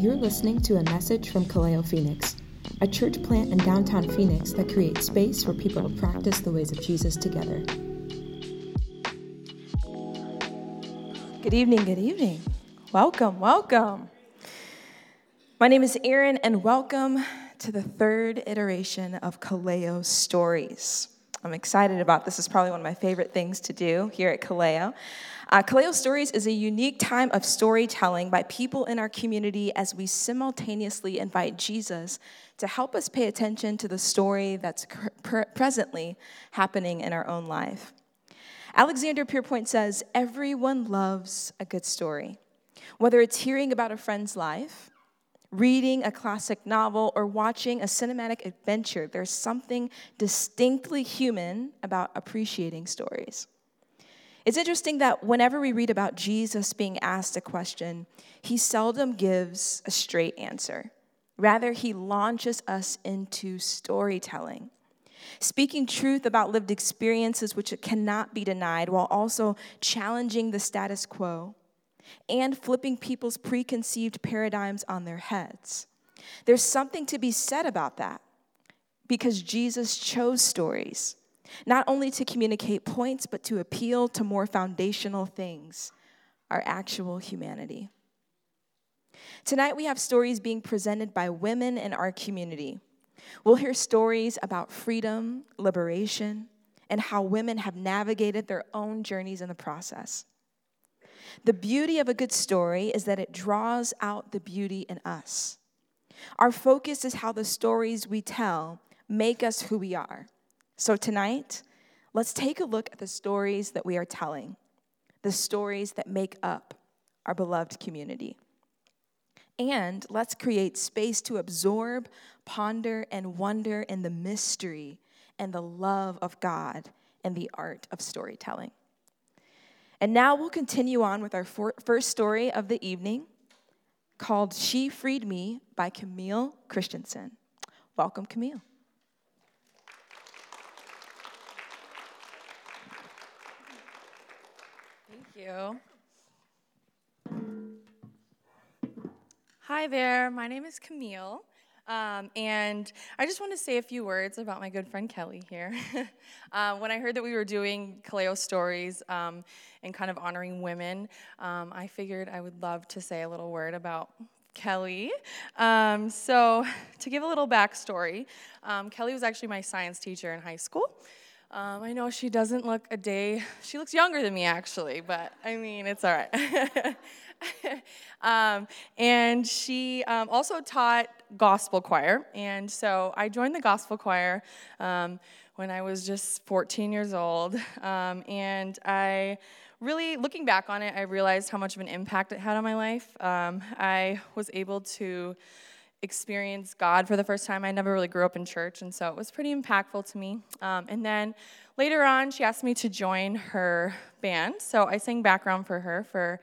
You're listening to a message from Kaleo Phoenix, a church plant in downtown Phoenix that creates space for people to practice the ways of Jesus together. Good evening, good evening. Welcome, welcome. My name is Erin, and welcome to the third iteration of Kaleo Stories. I'm excited about this. Is probably one of my favorite things to do here at Kaleo. Uh, Kaleo Stories is a unique time of storytelling by people in our community as we simultaneously invite Jesus to help us pay attention to the story that's presently happening in our own life. Alexander Pierpoint says, Everyone loves a good story. Whether it's hearing about a friend's life, reading a classic novel, or watching a cinematic adventure, there's something distinctly human about appreciating stories. It's interesting that whenever we read about Jesus being asked a question, he seldom gives a straight answer. Rather, he launches us into storytelling, speaking truth about lived experiences which cannot be denied, while also challenging the status quo and flipping people's preconceived paradigms on their heads. There's something to be said about that because Jesus chose stories, not only to communicate points, but to appeal to more foundational things our actual humanity. Tonight, we have stories being presented by women in our community. We'll hear stories about freedom, liberation, and how women have navigated their own journeys in the process. The beauty of a good story is that it draws out the beauty in us. Our focus is how the stories we tell make us who we are. So tonight, let's take a look at the stories that we are telling, the stories that make up our beloved community. And let's create space to absorb, ponder, and wonder in the mystery and the love of God and the art of storytelling. And now we'll continue on with our first story of the evening called She Freed Me by Camille Christensen. Welcome, Camille. Thank you. Hi there, my name is Camille. Um, and I just want to say a few words about my good friend Kelly here. uh, when I heard that we were doing Kaleo stories um, and kind of honoring women, um, I figured I would love to say a little word about Kelly. Um, so, to give a little backstory, um, Kelly was actually my science teacher in high school. Um, I know she doesn't look a day, she looks younger than me actually, but I mean, it's all right. um, and she um, also taught gospel choir. And so I joined the gospel choir um, when I was just 14 years old. Um, and I really, looking back on it, I realized how much of an impact it had on my life. Um, I was able to experience God for the first time. I never really grew up in church, and so it was pretty impactful to me. Um, and then later on, she asked me to join her band. So I sang background for her for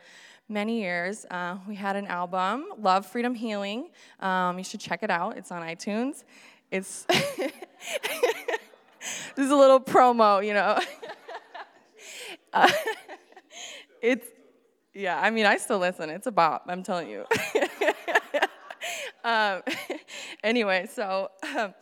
many years. Uh, we had an album, Love, Freedom, Healing. Um, you should check it out. It's on iTunes. It's this is a little promo, you know. uh, it's yeah. I mean, I still listen. It's a bop. I'm telling you. um, anyway, so. Um,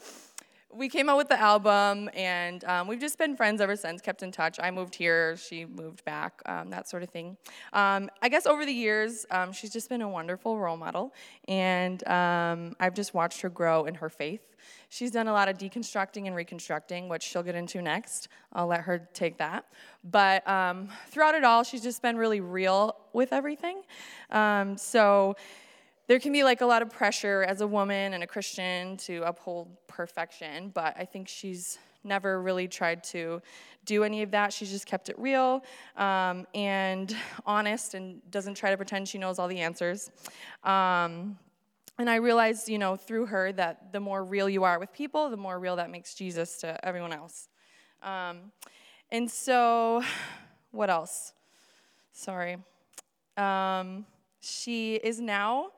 we came out with the album, and um, we've just been friends ever since, kept in touch. I moved here, she moved back, um, that sort of thing. Um, I guess over the years, um, she's just been a wonderful role model, and I've just watched her grow in her faith. She's done a lot of deconstructing and reconstructing, which she'll get into next. I'll let her take that. But throughout it all, she's just been really real with everything. so, there can be like a lot of pressure as a woman and a Christian to uphold perfection, but I think she's never really tried to do any of that. She's just kept it real um, and honest and doesn't try to pretend she knows all the answers. Um, and I realized, you know, through her that the more real you are with people, the more real that makes Jesus to everyone else. Um, and so, what else? Sorry. Um, she is now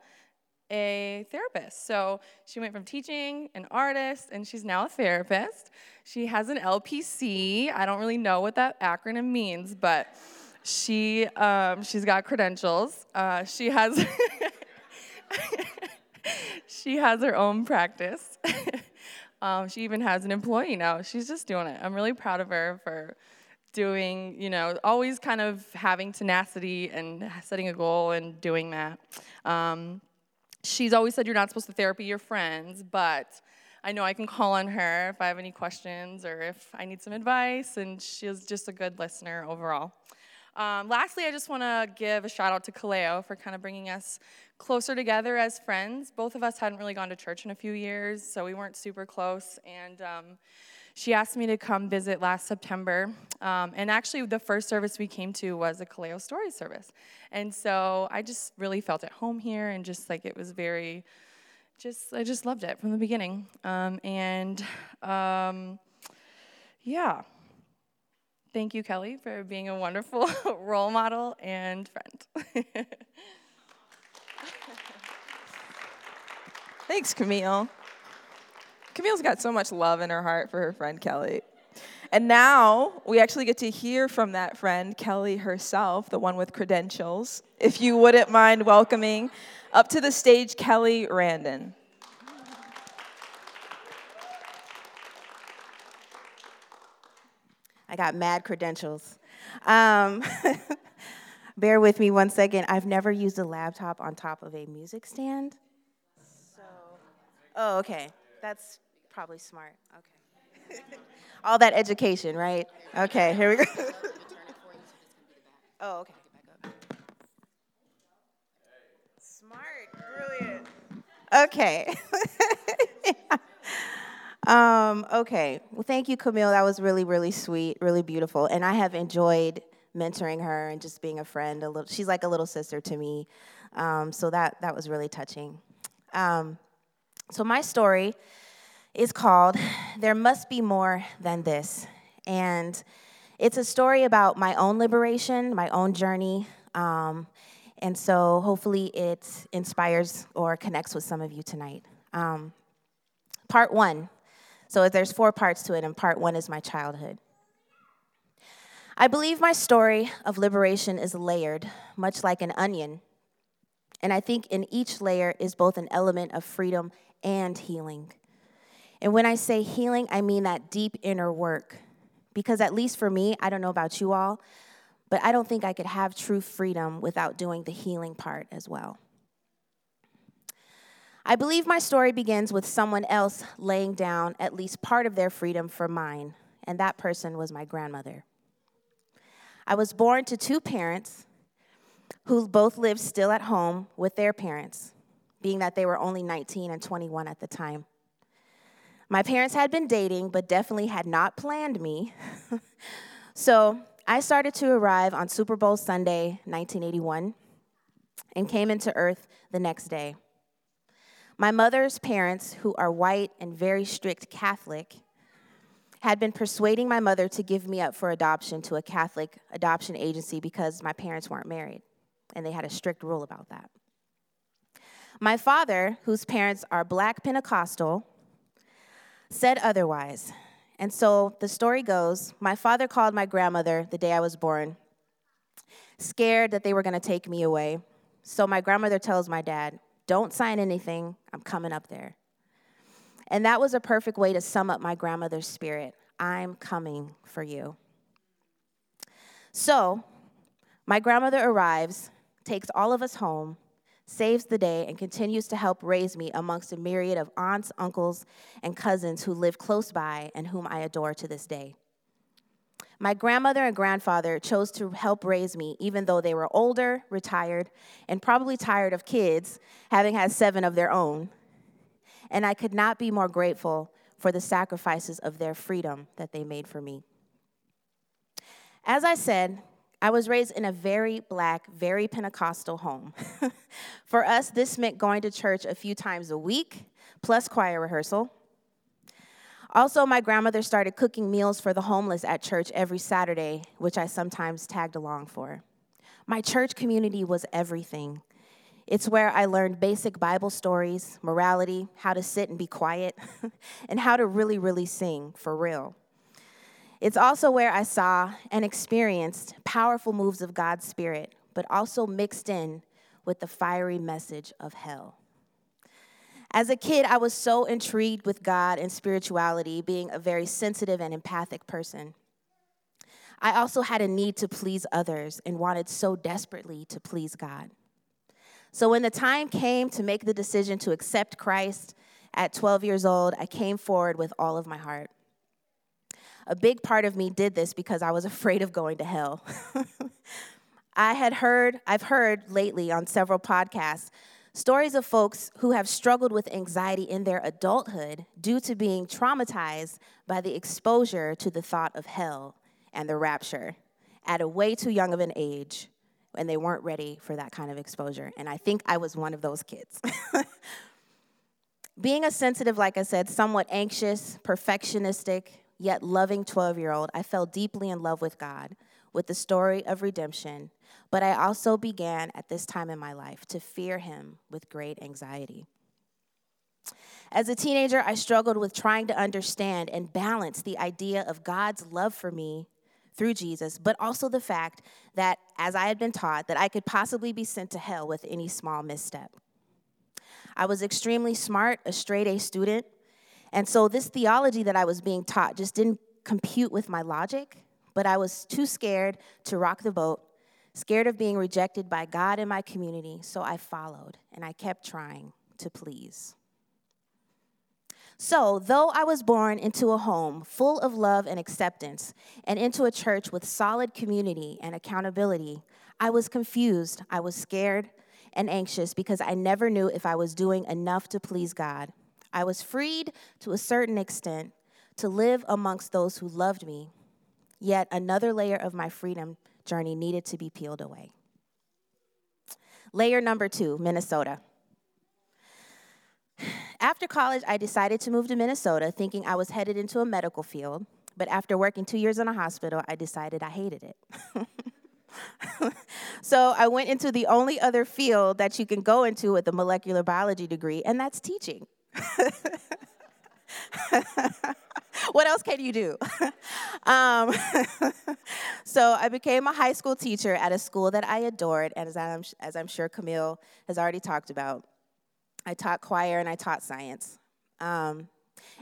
a therapist. So she went from teaching an artist, and she's now a therapist. She has an LPC. I don't really know what that acronym means, but she um, she's got credentials. Uh, she has. she has her own practice. um, she even has an employee now. She's just doing it. I'm really proud of her for doing, you know, always kind of having tenacity and setting a goal and doing that. Um, she's always said you're not supposed to therapy your friends, but I know I can call on her if I have any questions or if I need some advice, and she's just a good listener overall. Um, lastly, I just want to give a shout out to Kaleo for kind of bringing us closer together as friends. Both of us hadn't really gone to church in a few years, so we weren't super close. And um, she asked me to come visit last September. Um, and actually, the first service we came to was a Kaleo Story service. And so I just really felt at home here and just like it was very, just, I just loved it from the beginning. Um, and um, yeah. Thank you, Kelly, for being a wonderful role model and friend. Thanks, Camille. Camille's got so much love in her heart for her friend Kelly. And now we actually get to hear from that friend, Kelly herself, the one with credentials. If you wouldn't mind welcoming up to the stage Kelly Randon. I got mad credentials. Um, bear with me one second. I've never used a laptop on top of a music stand. So, oh, okay. That's probably smart. Okay. All that education, right? Okay, here we go. oh, okay. Smart, brilliant. Okay. um, okay. Well, thank you, Camille. That was really, really sweet, really beautiful. And I have enjoyed mentoring her and just being a friend. A little, she's like a little sister to me. Um, so that that was really touching. Um, so my story is called There Must Be More Than This. And it's a story about my own liberation, my own journey. Um, and so hopefully it inspires or connects with some of you tonight. Um, part one. So there's four parts to it, and part one is my childhood. I believe my story of liberation is layered, much like an onion. And I think in each layer is both an element of freedom and healing. And when I say healing, I mean that deep inner work. Because at least for me, I don't know about you all, but I don't think I could have true freedom without doing the healing part as well. I believe my story begins with someone else laying down at least part of their freedom for mine, and that person was my grandmother. I was born to two parents who both lived still at home with their parents, being that they were only 19 and 21 at the time. My parents had been dating, but definitely had not planned me. so I started to arrive on Super Bowl Sunday, 1981, and came into Earth the next day. My mother's parents, who are white and very strict Catholic, had been persuading my mother to give me up for adoption to a Catholic adoption agency because my parents weren't married, and they had a strict rule about that. My father, whose parents are black Pentecostal, said otherwise. And so the story goes my father called my grandmother the day I was born, scared that they were going to take me away. So my grandmother tells my dad, Don't sign anything, I'm coming up there. And that was a perfect way to sum up my grandmother's spirit I'm coming for you. So my grandmother arrives, takes all of us home, saves the day, and continues to help raise me amongst a myriad of aunts, uncles, and cousins who live close by and whom I adore to this day. My grandmother and grandfather chose to help raise me, even though they were older, retired, and probably tired of kids, having had seven of their own. And I could not be more grateful for the sacrifices of their freedom that they made for me. As I said, I was raised in a very black, very Pentecostal home. For us, this meant going to church a few times a week, plus choir rehearsal. Also, my grandmother started cooking meals for the homeless at church every Saturday, which I sometimes tagged along for. My church community was everything. It's where I learned basic Bible stories, morality, how to sit and be quiet, and how to really, really sing for real. It's also where I saw and experienced powerful moves of God's Spirit, but also mixed in with the fiery message of hell. As a kid, I was so intrigued with God and spirituality, being a very sensitive and empathic person. I also had a need to please others and wanted so desperately to please God. So when the time came to make the decision to accept Christ at 12 years old, I came forward with all of my heart. A big part of me did this because I was afraid of going to hell. I had heard, I've heard lately on several podcasts, stories of folks who have struggled with anxiety in their adulthood due to being traumatized by the exposure to the thought of hell and the rapture at a way too young of an age and they weren't ready for that kind of exposure. And I think I was one of those kids. Being a sensitive, like I said, somewhat anxious, perfectionistic, yet loving 12 year old, I fell deeply in love with God, with the story of redemption. But I also began at this time in my life to fear Him with great anxiety. As a teenager, I struggled with trying to understand and balance the idea of God's love for me through Jesus, but also the fact that, as I had been taught, that I could possibly be sent to hell with any small misstep. I was extremely smart, a straight A student, and so this theology that I was being taught just didn't compute with my logic, but I was too scared to rock the boat, scared of being rejected by God and my community, so I followed and I kept trying to please. So, though I was born into a home full of love and acceptance, and into a church with solid community and accountability, I was confused, I was scared and anxious because I never knew if I was doing enough to please God. I was freed to a certain extent to live amongst those who loved me, yet another layer of my freedom journey needed to be peeled away. Layer number two Minnesota. After college, I decided to move to Minnesota thinking I was headed into a medical field, but after working two years in a hospital, I decided I hated it. so I went into the only other field that you can go into with a molecular biology degree, and that's teaching. what else can you do? um, so I became a high school teacher at a school that I adored, and as I'm, as I'm sure Camille has already talked about. I taught choir and I taught science. Um,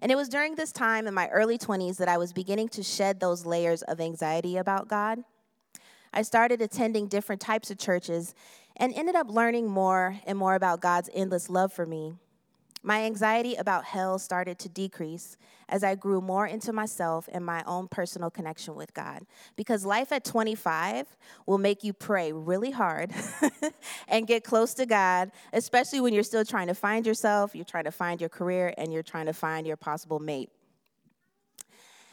and it was during this time in my early 20s that I was beginning to shed those layers of anxiety about God. I started attending different types of churches and ended up learning more and more about God's endless love for me my anxiety about hell started to decrease as I grew more into myself and my own personal connection with God. Because life at 25 will make you pray really hard and get close to God, especially when you're still trying to find yourself, you're trying to find your career, and you're trying to find your possible mate.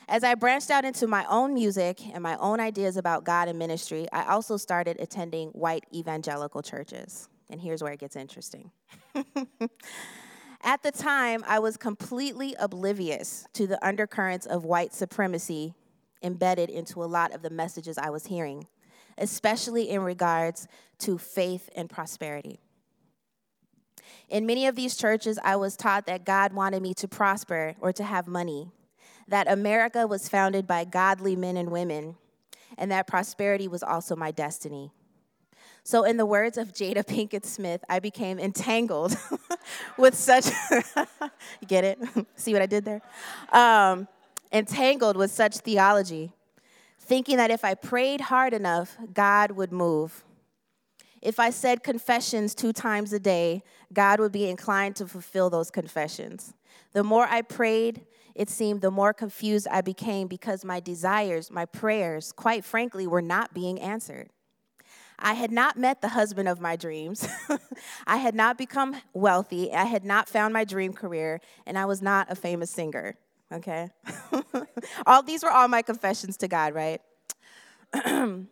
As I branched out into my own music and my own ideas about God and ministry, I also started attending white evangelical churches. And here's where it gets interesting. At the time, I was completely oblivious to the undercurrents of white supremacy embedded into a lot of the messages I was hearing, especially in regards to faith and prosperity. In many of these churches, I was taught that God wanted me to prosper or to have money, that America was founded by godly men and women, and that prosperity was also my destiny. So, in the words of Jada Pinkett Smith, I became entangled with such, get it? See what I did there? Um, entangled with such theology, thinking that if I prayed hard enough, God would move. If I said confessions two times a day, God would be inclined to fulfill those confessions. The more I prayed, it seemed the more confused I became because my desires, my prayers, quite frankly, were not being answered. I had not met the husband of my dreams. I had not become wealthy. I had not found my dream career, and I was not a famous singer. Okay? all these were all my confessions to God, right?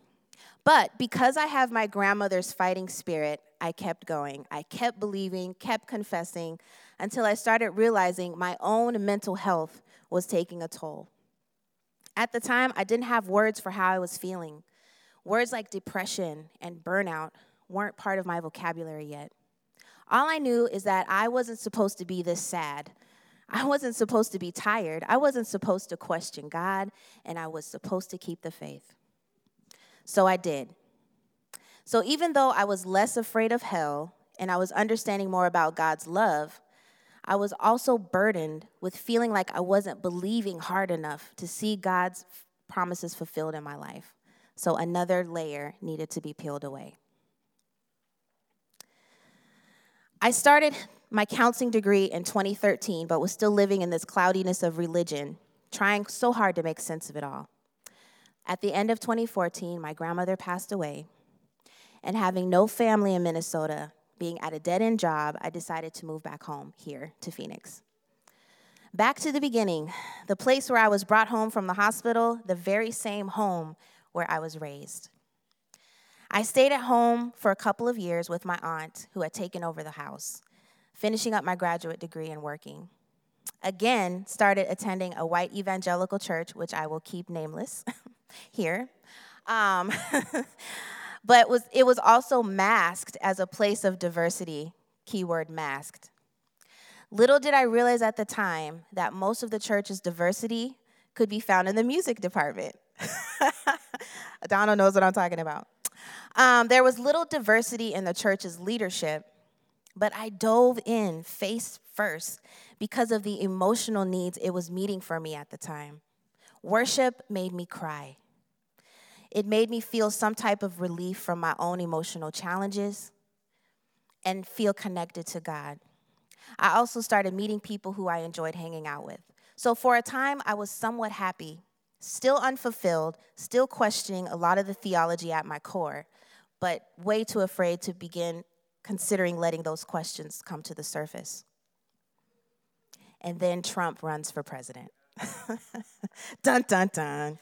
but because I have my grandmother's fighting spirit, I kept going. I kept believing, kept confessing until I started realizing my own mental health was taking a toll. At the time, I didn't have words for how I was feeling. Words like depression and burnout weren't part of my vocabulary yet. All I knew is that I wasn't supposed to be this sad. I wasn't supposed to be tired. I wasn't supposed to question God, and I was supposed to keep the faith. So I did. So even though I was less afraid of hell and I was understanding more about God's love, I was also burdened with feeling like I wasn't believing hard enough to see God's promises fulfilled in my life. So another layer needed to be peeled away. I started my counseling degree in 2013, but was still living in this cloudiness of religion, trying so hard to make sense of it all. At the end of 2014, my grandmother passed away, and having no family in Minnesota, being at a dead end job, I decided to move back home here to Phoenix. Back to the beginning, the place where I was brought home from the hospital, the very same home where I was raised. I stayed at home for a couple of years with my aunt who had taken over the house, finishing up my graduate degree and working. Again, started attending a white evangelical church, which I will keep nameless here. Um, but was, it was also masked as a place of diversity, keyword masked. Little did I realize at the time that most of the church's diversity could be found in the music department. Donald knows what I'm talking about. Um, there was little diversity in the church's leadership, but I dove in face first because of the emotional needs it was meeting for me at the time. Worship made me cry. It made me feel some type of relief from my own emotional challenges and feel connected to God. I also started meeting people who I enjoyed hanging out with. So for a time, I was somewhat happy, still unfulfilled, still questioning a lot of the theology at my core, but way too afraid to begin considering letting those questions come to the surface. And then Trump runs for president. dun, dun, dun.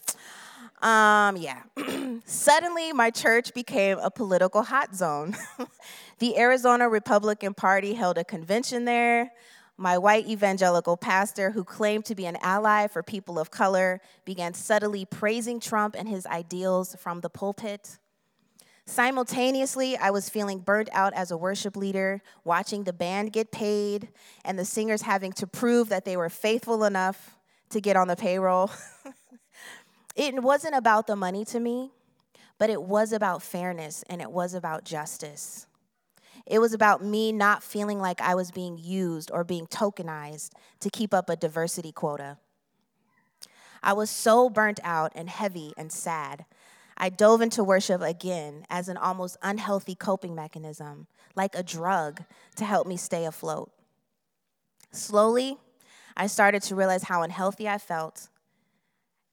Um, yeah. Suddenly, my church became a political hot zone. the Arizona Republican Party held a convention there. My white evangelical pastor, who claimed to be an ally for people of color, began subtly praising Trump and his ideals from the pulpit. Simultaneously, I was feeling burnt out as a worship leader, watching the band get paid and the singers having to prove that they were faithful enough to get on the payroll. It wasn't about the money to me, but it was about fairness and it was about justice. It was about me not feeling like I was being used or being tokenized to keep up a diversity quota. I was so burnt out and heavy and sad. I dove into worship again as an almost unhealthy coping mechanism, like a drug to help me stay afloat. Slowly, I started to realize how unhealthy I felt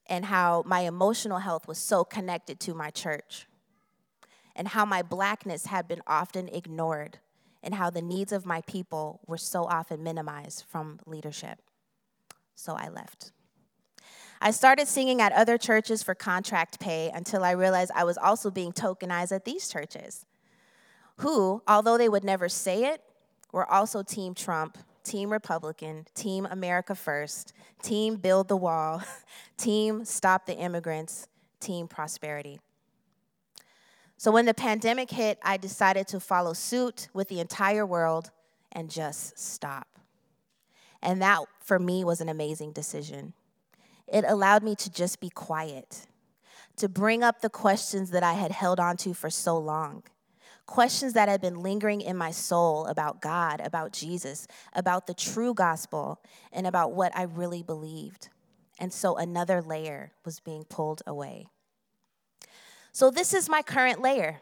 and how my emotional health was so connected to my church, and how my blackness had been often ignored, and how the needs of my people were so often minimized from leadership. So I left. I started singing at other churches for contract pay until I realized I was also being tokenized at these churches, who, although they would never say it, were also Team Trump Team Republican, Team America First, Team Build the Wall, Team Stop the Immigrants, Team Prosperity. So when the pandemic hit, I decided to follow suit with the entire world and just stop. And that, for me, was an amazing decision. It allowed me to just be quiet, to bring up the questions that I had held on to for so long questions that had been lingering in my soul about God, about Jesus, about the true gospel, and about what I really believed. And so another layer was being pulled away. So, this is my current layer.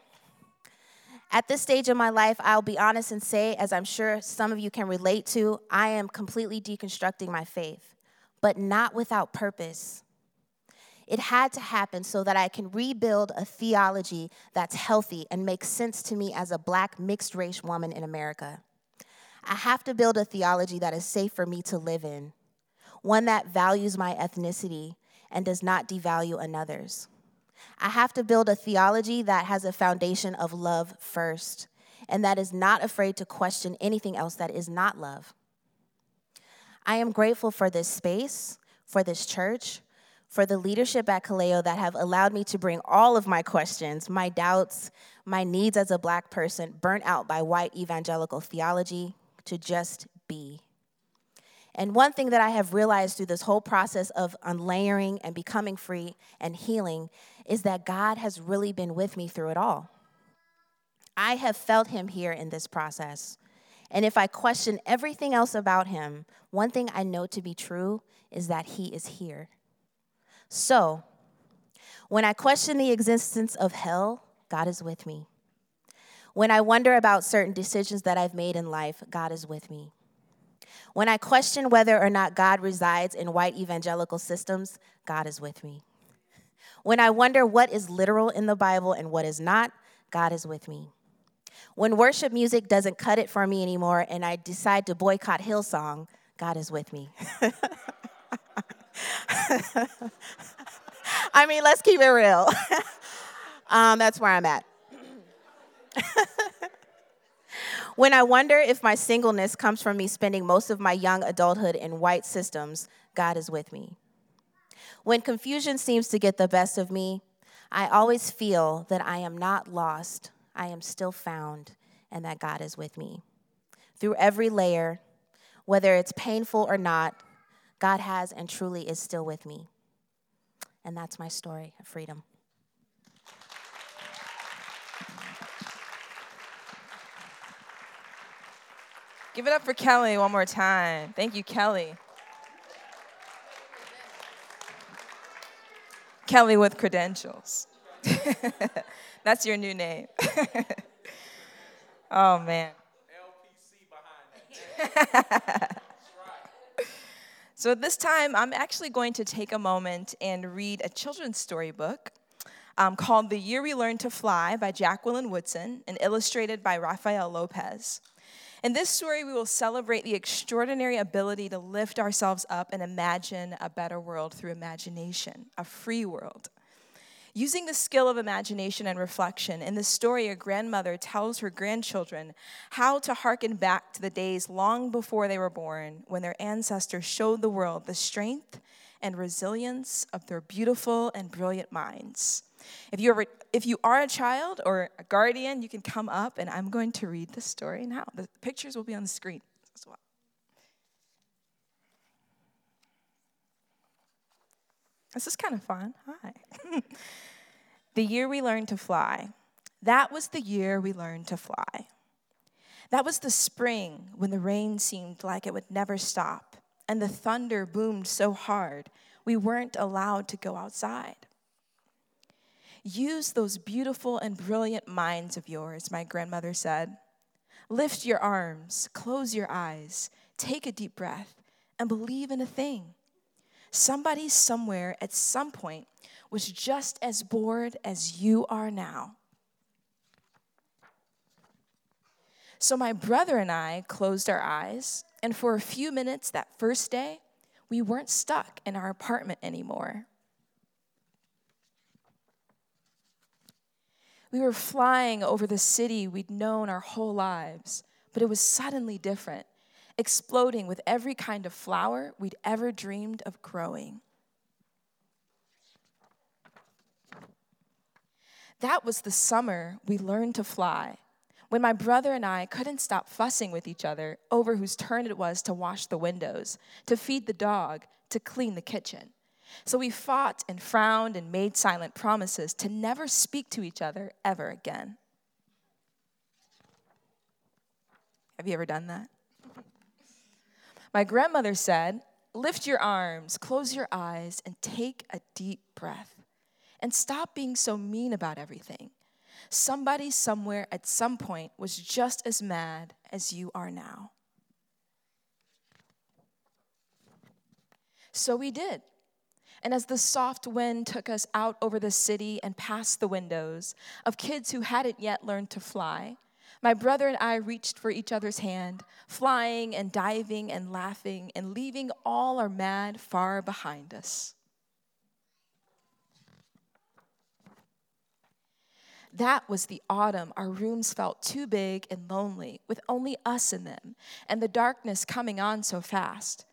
At this stage of my life, I'll be honest and say, as I'm sure some of you can relate to, I am completely deconstructing my faith, but not without purpose. It had to happen so that I can rebuild a theology that's healthy and makes sense to me as a black mixed race woman in America. I have to build a theology that is safe for me to live in, one that values my ethnicity and does not devalue another's. I have to build a theology that has a foundation of love first and that is not afraid to question anything else that is not love. I am grateful for this space, for this church, for the leadership at Kaleo that have allowed me to bring all of my questions, my doubts, my needs as a black person, burnt out by white evangelical theology, to just be. And one thing that I have realized through this whole process of unlayering and becoming free and healing is that God has really been with me through it all. I have felt Him here in this process, And if I question everything else about him, one thing I know to be true is that he is here. So, when I question the existence of hell, God is with me. When I wonder about certain decisions that I've made in life, God is with me. When I question whether or not God resides in white evangelical systems, God is with me. When I wonder what is literal in the Bible and what is not, God is with me. When worship music doesn't cut it for me anymore and I decide to boycott Hillsong, God is with me. I mean, let's keep it real. um, that's where I'm at. when I wonder if my singleness comes from me spending most of my young adulthood in white systems, God is with me. When confusion seems to get the best of me, I always feel that I am not lost, I am still found, and that God is with me. Through every layer, whether it's painful or not, God has and truly is still with me. And that's my story of freedom. Give it up for Kelly one more time. Thank you, Kelly. Kelly with credentials. That's your new name. oh, man. so, at this time, I'm actually going to take a moment and read a children's storybook um, called The Year We Learned to Fly by Jacqueline Woodson and illustrated by Rafael Lopez. In this story, we will celebrate the extraordinary ability to lift ourselves up and imagine a better world through imagination, a free world. Using the skill of imagination and reflection, in this story, a grandmother tells her grandchildren how to hearken back to the days long before they were born when their ancestors showed the world the strength and resilience of their beautiful and brilliant minds. If you, are, if you are a child or a guardian, you can come up and I'm going to read the story now. The pictures will be on the screen as well. This is kind of fun. Hi. the year we learned to fly. That was the year we learned to fly. That was the spring when the rain seemed like it would never stop and the thunder boomed so hard we weren't allowed to go outside. Use those beautiful and brilliant minds of yours, my grandmother said. Lift your arms, close your eyes, take a deep breath, and believe in a thing. Somebody somewhere at some point was just as bored as you are now. So my brother and I closed our eyes, and for a few minutes that first day, we weren't stuck in our apartment anymore. We were flying over the city we'd known our whole lives, but it was suddenly different, exploding with every kind of flower we'd ever dreamed of growing. That was the summer we learned to fly, when my brother and I couldn't stop fussing with each other over whose turn it was to wash the windows, to feed the dog, to clean the kitchen. So we fought and frowned and made silent promises to never speak to each other ever again. Have you ever done that? My grandmother said, Lift your arms, close your eyes, and take a deep breath. And stop being so mean about everything. Somebody somewhere at some point was just as mad as you are now. So we did. And as the soft wind took us out over the city and past the windows of kids who hadn't yet learned to fly, my brother and I reached for each other's hand, flying and diving and laughing and leaving all our mad far behind us. That was the autumn our rooms felt too big and lonely, with only us in them, and the darkness coming on so fast.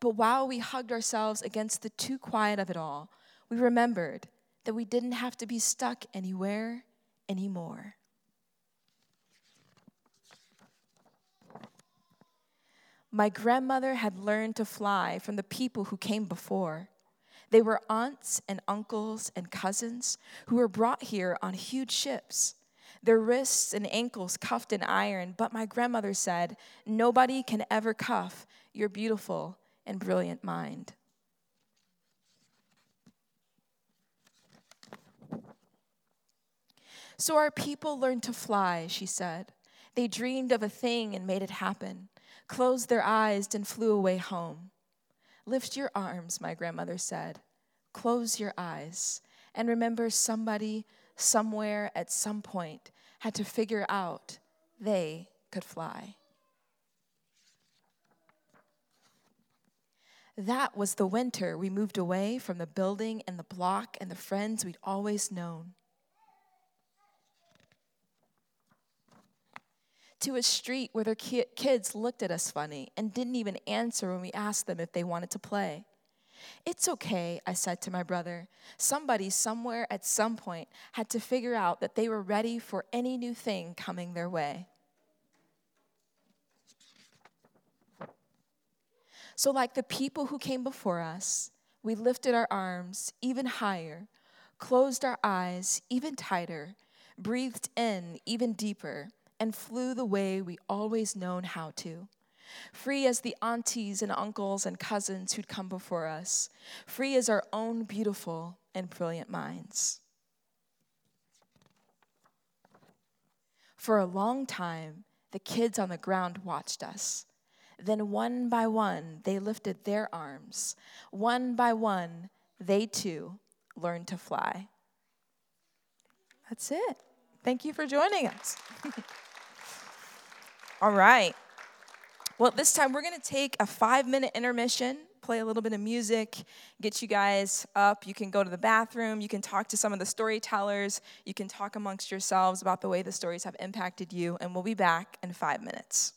But while we hugged ourselves against the too quiet of it all, we remembered that we didn't have to be stuck anywhere anymore. My grandmother had learned to fly from the people who came before. They were aunts and uncles and cousins who were brought here on huge ships. their wrists and ankles cuffed in iron. But my grandmother said, Nobody can ever cuff your beautiful and brilliant mind. So our people learned to fly, she said. They dreamed of a thing and made it happen, closed their eyes and flew away home. Lift your arms, my grandmother said. Close your eyes and remember somebody, somewhere, at some point had to figure out they could fly. That was the winter we moved away from the building and the block and the friends we'd always known. To a street where their ki- kids looked at us funny and didn't even answer when we asked them if they wanted to play. It's okay, I said to my brother. Somebody somewhere at some point had to figure out that they were ready for any new thing coming their way. So, like the people who came before us, we lifted our arms even higher, closed our eyes even tighter, breathed in even deeper, and flew the way we always known how to free as the aunties and uncles and cousins who'd come before us, free as our own beautiful and brilliant minds. For a long time, the kids on the ground watched us. Then, one by one, they lifted their arms. One by one, they too learned to fly. That's it. Thank you for joining us. All right. Well, this time we're going to take a five minute intermission, play a little bit of music, get you guys up. You can go to the bathroom. You can talk to some of the storytellers. You can talk amongst yourselves about the way the stories have impacted you. And we'll be back in five minutes.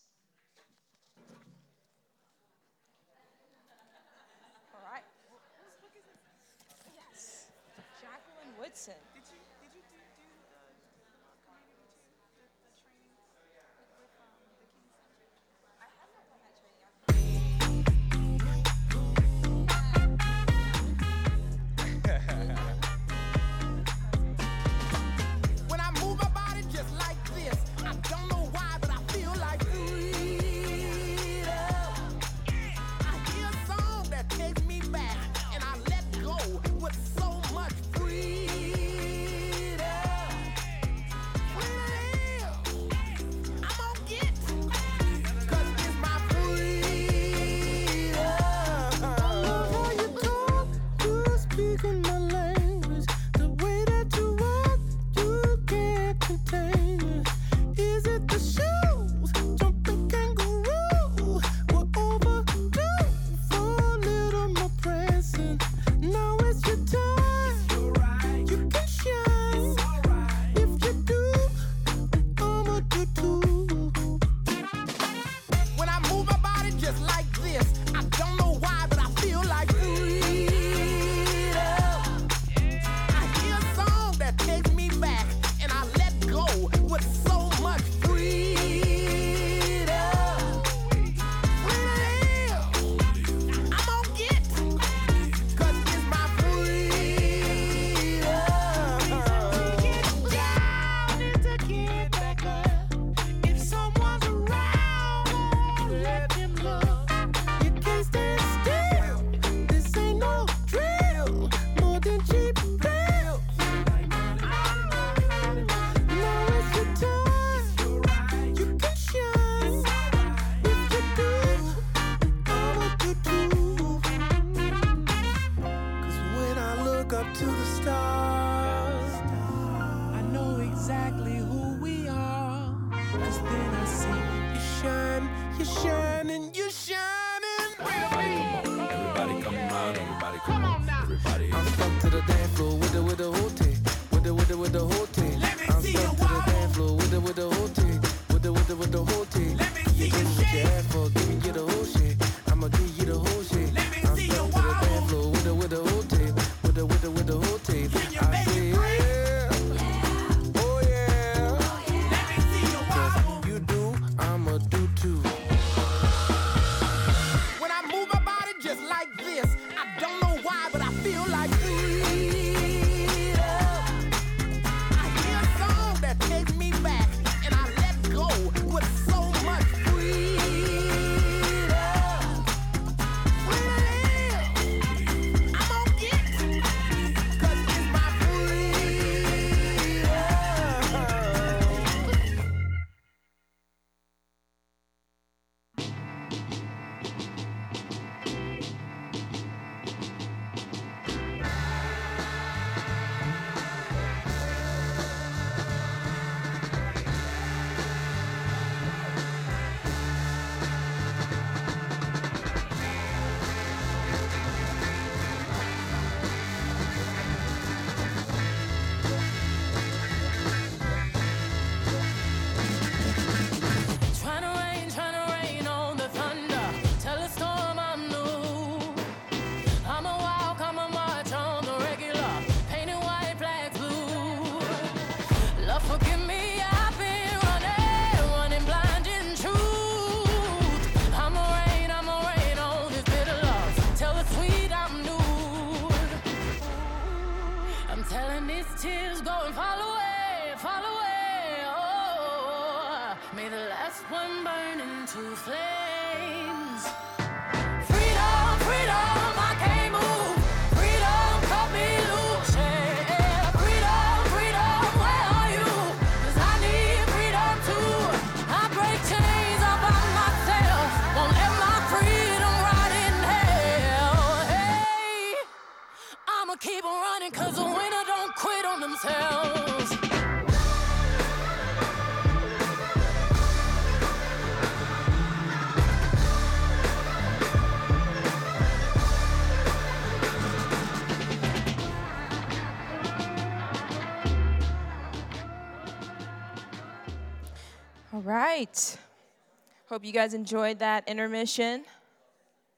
Hope you guys enjoyed that intermission,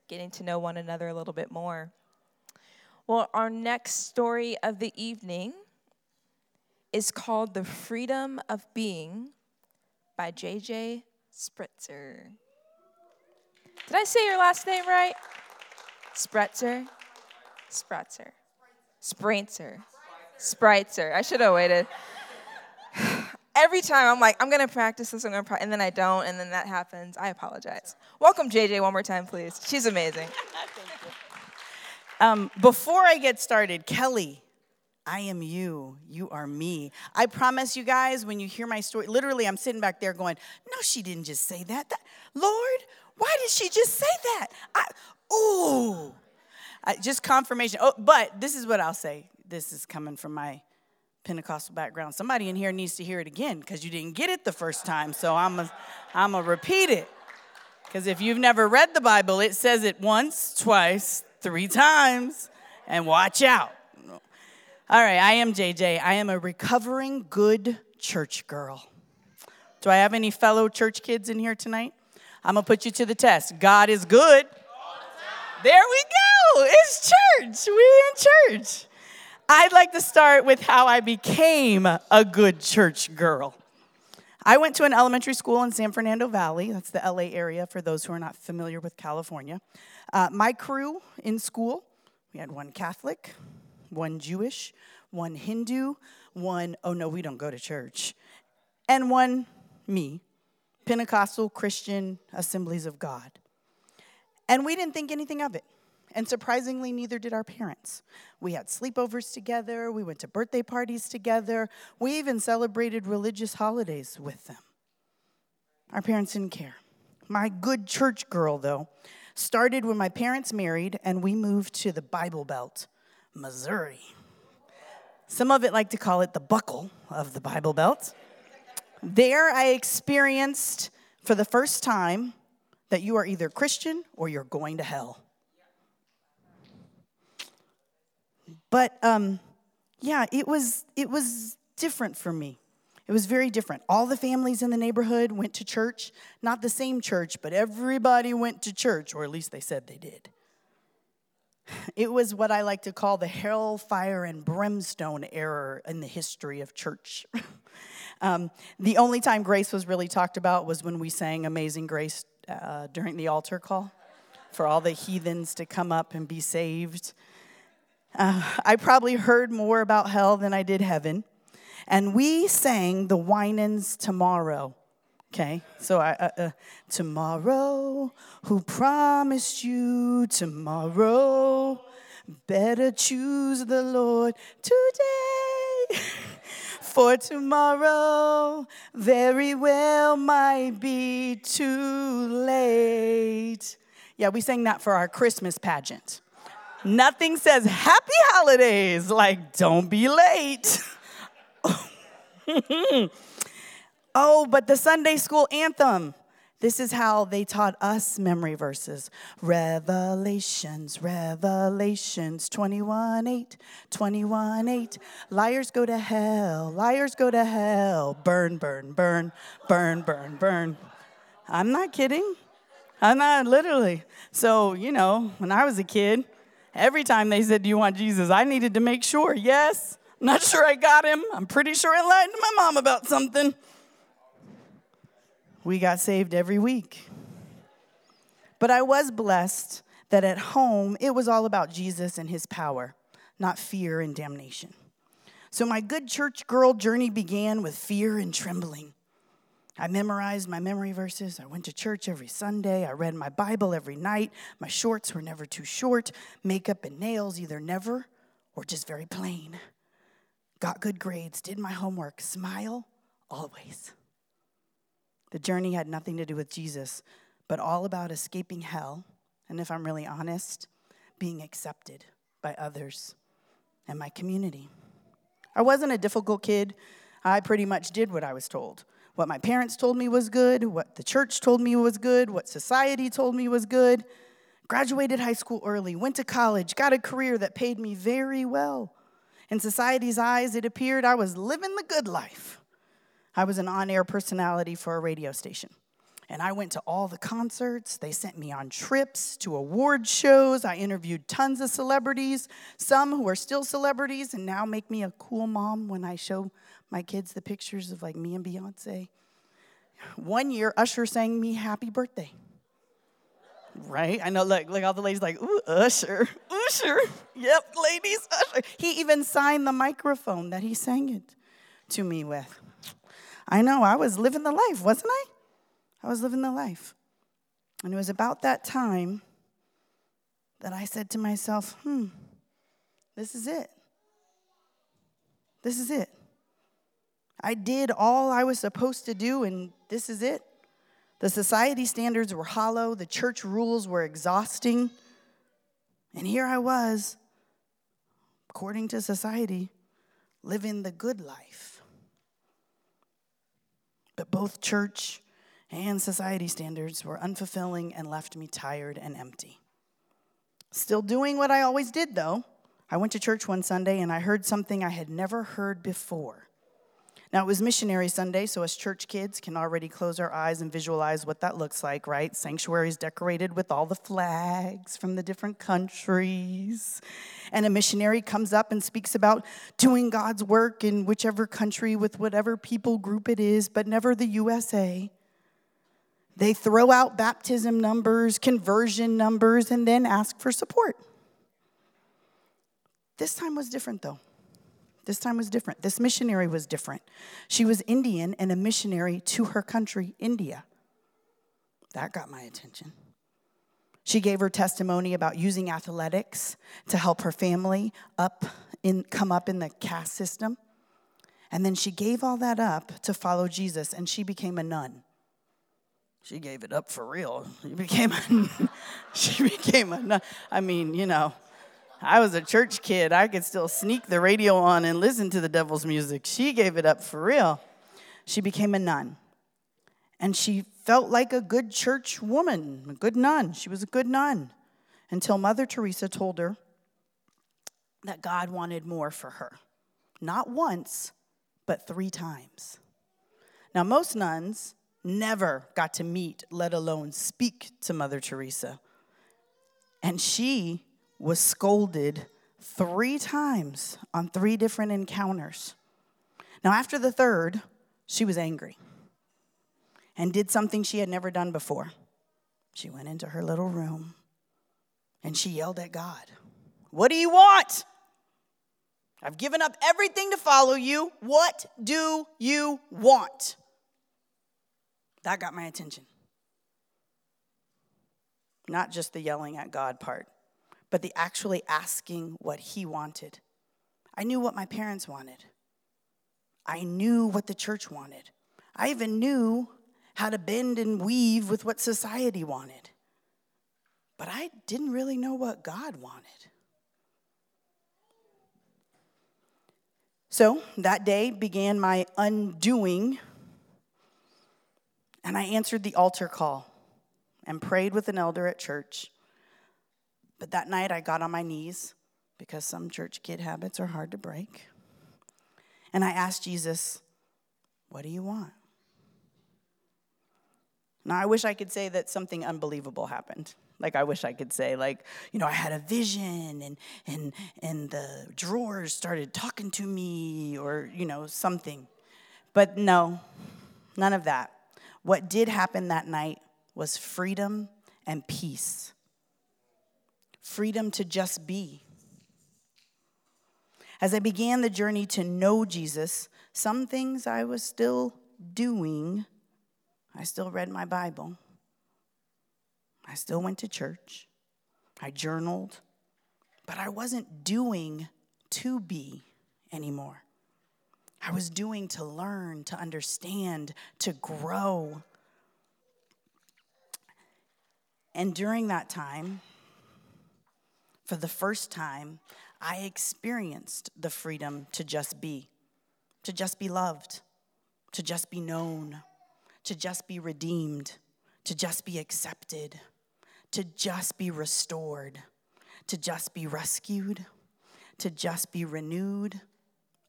getting to know one another a little bit more. Well, our next story of the evening is called The Freedom of Being by J.J. Spritzer. Did I say your last name right? Spritzer? Spritzer. Spritzer. Spritzer. I should have waited every time I'm like, I'm gonna practice this, I'm gonna and then I don't, and then that happens. I apologize. Welcome, JJ, one more time, please. She's amazing. Um, before I get started, Kelly, I am you. You are me. I promise you guys, when you hear my story, literally, I'm sitting back there going, No, she didn't just say that. that Lord, why did she just say that? I, ooh. Just confirmation. Oh, but this is what I'll say. This is coming from my Pentecostal background. Somebody in here needs to hear it again because you didn't get it the first time. So I'm going I'm to repeat it. Because if you've never read the Bible, it says it once, twice, three times, and watch out. All right, I am JJ. I am a recovering good church girl. Do I have any fellow church kids in here tonight? I'm to put you to the test. God is good. There we go. It's church. We in church. I'd like to start with how I became a good church girl. I went to an elementary school in San Fernando Valley. That's the LA area for those who are not familiar with California. Uh, my crew in school, we had one Catholic, one Jewish, one Hindu, one, oh no, we don't go to church, and one me, Pentecostal Christian Assemblies of God. And we didn't think anything of it. And surprisingly, neither did our parents. We had sleepovers together, we went to birthday parties together, we even celebrated religious holidays with them. Our parents didn't care. My good church girl, though, started when my parents married and we moved to the Bible Belt, Missouri. Some of it like to call it the buckle of the Bible Belt. There, I experienced for the first time that you are either Christian or you're going to hell. But um, yeah, it was it was different for me. It was very different. All the families in the neighborhood went to church, not the same church, but everybody went to church, or at least they said they did. It was what I like to call the hellfire and brimstone era in the history of church. um, the only time grace was really talked about was when we sang Amazing Grace uh, during the altar call for all the heathens to come up and be saved. Uh, I probably heard more about hell than I did heaven. And we sang the Winans tomorrow. Okay, so I, uh, uh, tomorrow, who promised you tomorrow? Better choose the Lord today. For tomorrow very well might be too late. Yeah, we sang that for our Christmas pageant. Nothing says happy holidays like don't be late. oh, but the Sunday school anthem. This is how they taught us memory verses. Revelations, Revelations 21 8, 21 8. Liars go to hell, liars go to hell. Burn, burn, burn, burn, burn, burn. I'm not kidding. I'm not literally. So, you know, when I was a kid, every time they said, Do you want Jesus? I needed to make sure, yes. Not sure I got him. I'm pretty sure I lied to my mom about something. We got saved every week. But I was blessed that at home it was all about Jesus and his power, not fear and damnation. So my good church girl journey began with fear and trembling. I memorized my memory verses. I went to church every Sunday. I read my Bible every night. My shorts were never too short. Makeup and nails either never or just very plain. Got good grades, did my homework, smile always. The journey had nothing to do with Jesus, but all about escaping hell, and if I'm really honest, being accepted by others and my community. I wasn't a difficult kid. I pretty much did what I was told. What my parents told me was good, what the church told me was good, what society told me was good. Graduated high school early, went to college, got a career that paid me very well. In society's eyes, it appeared I was living the good life. I was an on air personality for a radio station. And I went to all the concerts. They sent me on trips to award shows. I interviewed tons of celebrities, some who are still celebrities and now make me a cool mom when I show my kids the pictures of like me and Beyonce. One year, Usher sang me happy birthday. Right? I know, like, like all the ladies, like, ooh, Usher, Usher. Yep, ladies, Usher. He even signed the microphone that he sang it to me with. I know, I was living the life, wasn't I? I was living the life. And it was about that time that I said to myself, hmm, this is it. This is it. I did all I was supposed to do, and this is it. The society standards were hollow, the church rules were exhausting. And here I was, according to society, living the good life. But both church and society standards were unfulfilling and left me tired and empty. Still doing what I always did, though. I went to church one Sunday and I heard something I had never heard before. Now, it was Missionary Sunday, so us church kids can already close our eyes and visualize what that looks like, right? Sanctuaries decorated with all the flags from the different countries. And a missionary comes up and speaks about doing God's work in whichever country with whatever people group it is, but never the USA. They throw out baptism numbers, conversion numbers, and then ask for support. This time was different, though. This time was different. This missionary was different. She was Indian and a missionary to her country, India. That got my attention. She gave her testimony about using athletics to help her family up in, come up in the caste system. And then she gave all that up to follow Jesus and she became a nun. She gave it up for real. She became a, she became a nun. I mean, you know, I was a church kid. I could still sneak the radio on and listen to the devil's music. She gave it up for real. She became a nun. And she felt like a good church woman, a good nun. She was a good nun until Mother Teresa told her that God wanted more for her. Not once, but three times. Now, most nuns never got to meet, let alone speak to Mother Teresa. And she was scolded three times on three different encounters. Now, after the third, she was angry and did something she had never done before. She went into her little room and she yelled at God, What do you want? I've given up everything to follow you. What do you want? That got my attention. Not just the yelling at God part but the actually asking what he wanted. I knew what my parents wanted. I knew what the church wanted. I even knew how to bend and weave with what society wanted. But I didn't really know what God wanted. So that day began my undoing, and I answered the altar call and prayed with an elder at church but that night I got on my knees because some church kid habits are hard to break. And I asked Jesus, What do you want? Now, I wish I could say that something unbelievable happened. Like, I wish I could say, like, you know, I had a vision and, and, and the drawers started talking to me or, you know, something. But no, none of that. What did happen that night was freedom and peace freedom to just be. As I began the journey to know Jesus, some things I was still doing I still read my Bible. I still went to church. I journaled. But I wasn't doing to be anymore. I was doing to learn, to understand, to grow. And during that time, for the first time, I experienced the freedom to just be, to just be loved, to just be known, to just be redeemed, to just be accepted, to just be restored, to just be rescued, to just be renewed,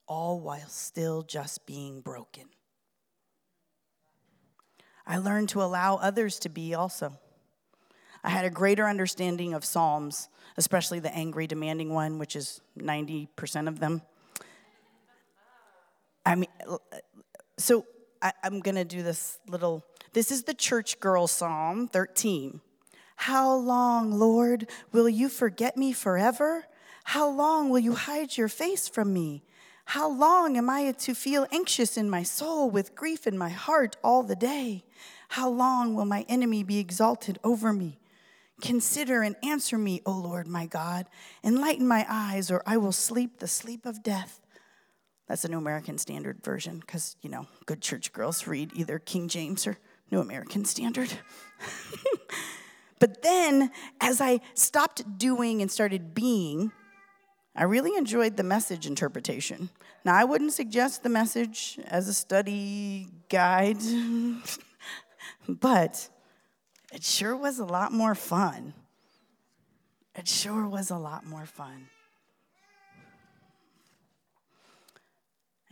all while still just being broken. I learned to allow others to be also. I had a greater understanding of Psalms, especially the angry, demanding one, which is 90% of them. I mean, so I, am going to do this little. This is the church girl Psalm 13. How long, Lord, will you forget me forever? How long will you hide your face from me? How long am I to feel anxious in my soul with grief in my heart all the day? How long will my enemy be exalted over me? Consider and answer me, O Lord my God. Enlighten my eyes, or I will sleep the sleep of death. That's a New American Standard version, because, you know, good church girls read either King James or New American Standard. but then, as I stopped doing and started being, I really enjoyed the message interpretation. Now, I wouldn't suggest the message as a study guide, but it sure was a lot more fun. It sure was a lot more fun.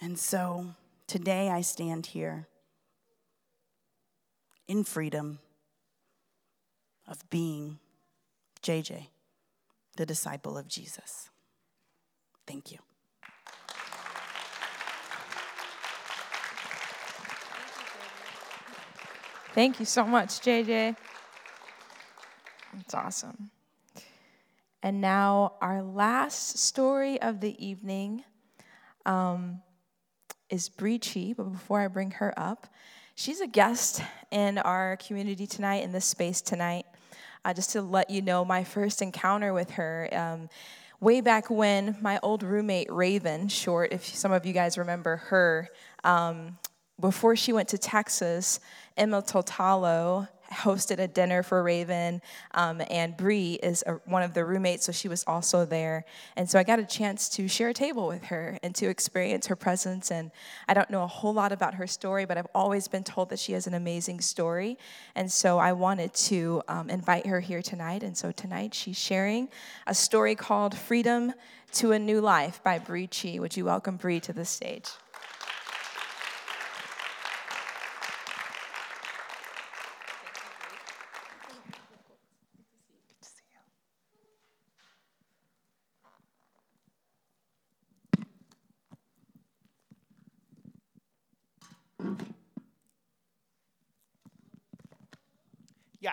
And so today I stand here in freedom of being JJ, the disciple of Jesus. Thank you. Thank you so much, JJ. That's awesome. And now, our last story of the evening um, is Bree Chi. But before I bring her up, she's a guest in our community tonight, in this space tonight. Uh, just to let you know, my first encounter with her. Um, way back when my old roommate Raven Short, if some of you guys remember her, um, before she went to Texas, Emma Totalo hosted a dinner for Raven, um, and Bree is a, one of the roommates, so she was also there. And so I got a chance to share a table with her and to experience her presence. And I don't know a whole lot about her story, but I've always been told that she has an amazing story. And so I wanted to um, invite her here tonight. And so tonight she's sharing a story called Freedom to a New Life by Bree Chi. Would you welcome Bree to the stage?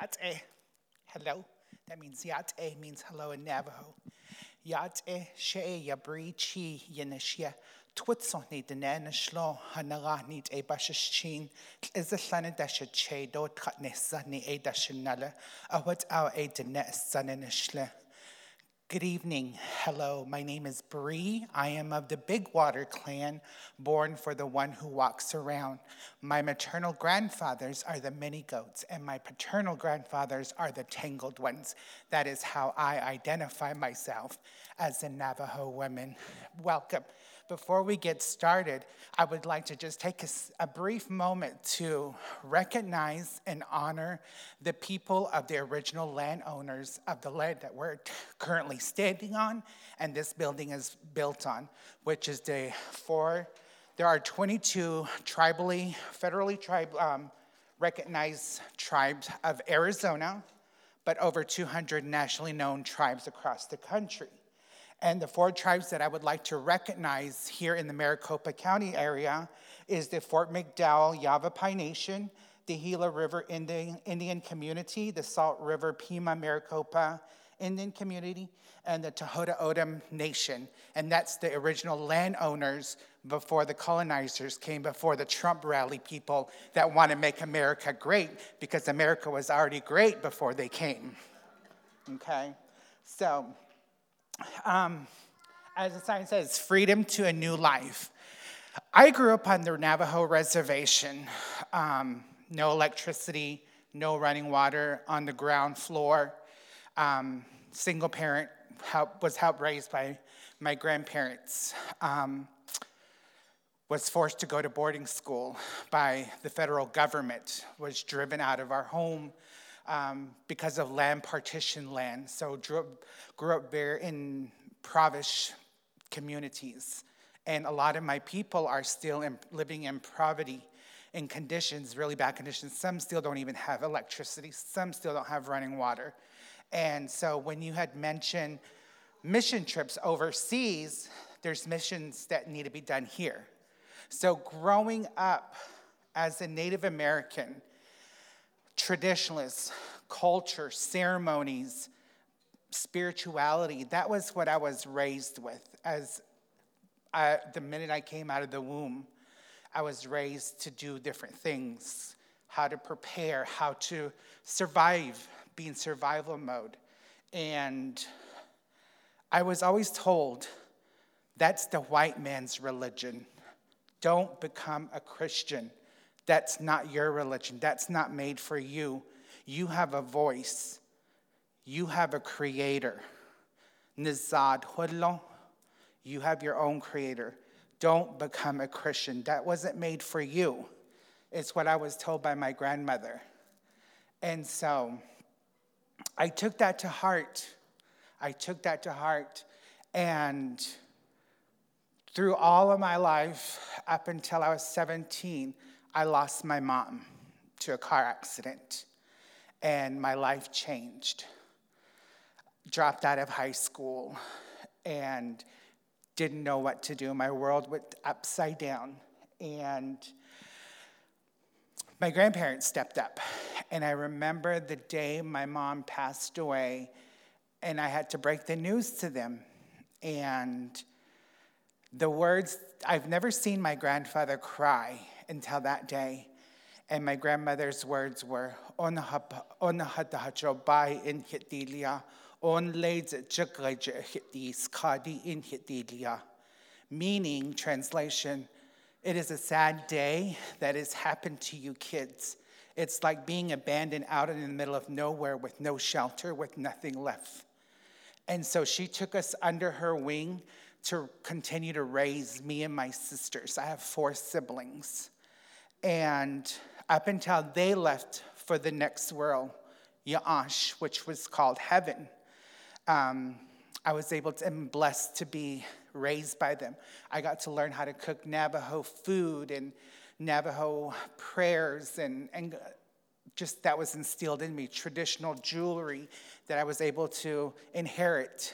Yate. Hello. That means Yate means hello in Navajo. Yate she yabri chi yenishya. Twitson ni dene na shlo hanaga ni e bashashin. Is a lana dasha che do tratnesa ni e dashinala. A what our e dene son in a shle. Good evening. Hello, my name is Bree. I am of the Big Water clan, born for the one who walks around. My maternal grandfathers are the many goats, and my paternal grandfathers are the tangled ones. That is how I identify myself as a Navajo woman. Welcome. Before we get started, I would like to just take a, a, brief moment to recognize and honor the people of the original landowners of the land that we're currently standing on and this building is built on, which is the four, there are 22 tribally, federally tribe, um, recognized tribes of Arizona, but over 200 nationally known tribes across the country. And the four tribes that I would like to recognize here in the Maricopa County area is the Fort McDowell Yavapai Nation, the Gila River Indian, Indian Community, the Salt River Pima Maricopa Indian community and the Tohono O'odham Nation. And that's the original landowners before the colonizers came, before the Trump rally people that want to make America great, because America was already great before they came. Okay? So, um, as the sign says, freedom to a new life. I grew up on the Navajo reservation. Um, no electricity, no running water on the ground floor. Um, single parent, help, was helped raised by my grandparents. Um, was forced to go to boarding school by the federal government, was driven out of our home um, because of land partition land. So grew up, grew up there in Provish communities. And a lot of my people are still in, living in poverty in conditions, really bad conditions. Some still don't even have electricity, some still don't have running water. And so when you had mentioned mission trips overseas, there's missions that need to be done here. So growing up as a Native American, traditionalists, culture, ceremonies, spirituality, that was what I was raised with. As I, the minute I came out of the womb, I was raised to do different things, how to prepare, how to survive, be in survival mode. And I was always told that's the white man's religion. Don't become a Christian. That's not your religion. That's not made for you. You have a voice. You have a creator. Nizad Hudlo. You have your own creator. Don't become a Christian. That wasn't made for you. It's what I was told by my grandmother. And so I took that to heart. I took that to heart. And through all of my life, up until I was 17, I lost my mom to a car accident. And my life changed. Dropped out of high school and didn't know what to do. My world went upside down. And my grandparents stepped up. And I remember the day my mom passed away, and I had to break the news to them. And the words, I've never seen my grandfather cry until that day. And my grandmother's words were, Onahatahachobai in Hitilia, on in Hitilia. Meaning, translation, it is a sad day that has happened to you kids. It's like being abandoned out in the middle of nowhere with no shelter, with nothing left. And so she took us under her wing to continue to raise me and my sisters. I have four siblings. And up until they left for the next world, Ya'ash, which was called heaven, um, I was able to, am blessed to be raised by them. I got to learn how to cook Navajo food and Navajo prayers, and, and just that was instilled in me. Traditional jewelry that I was able to inherit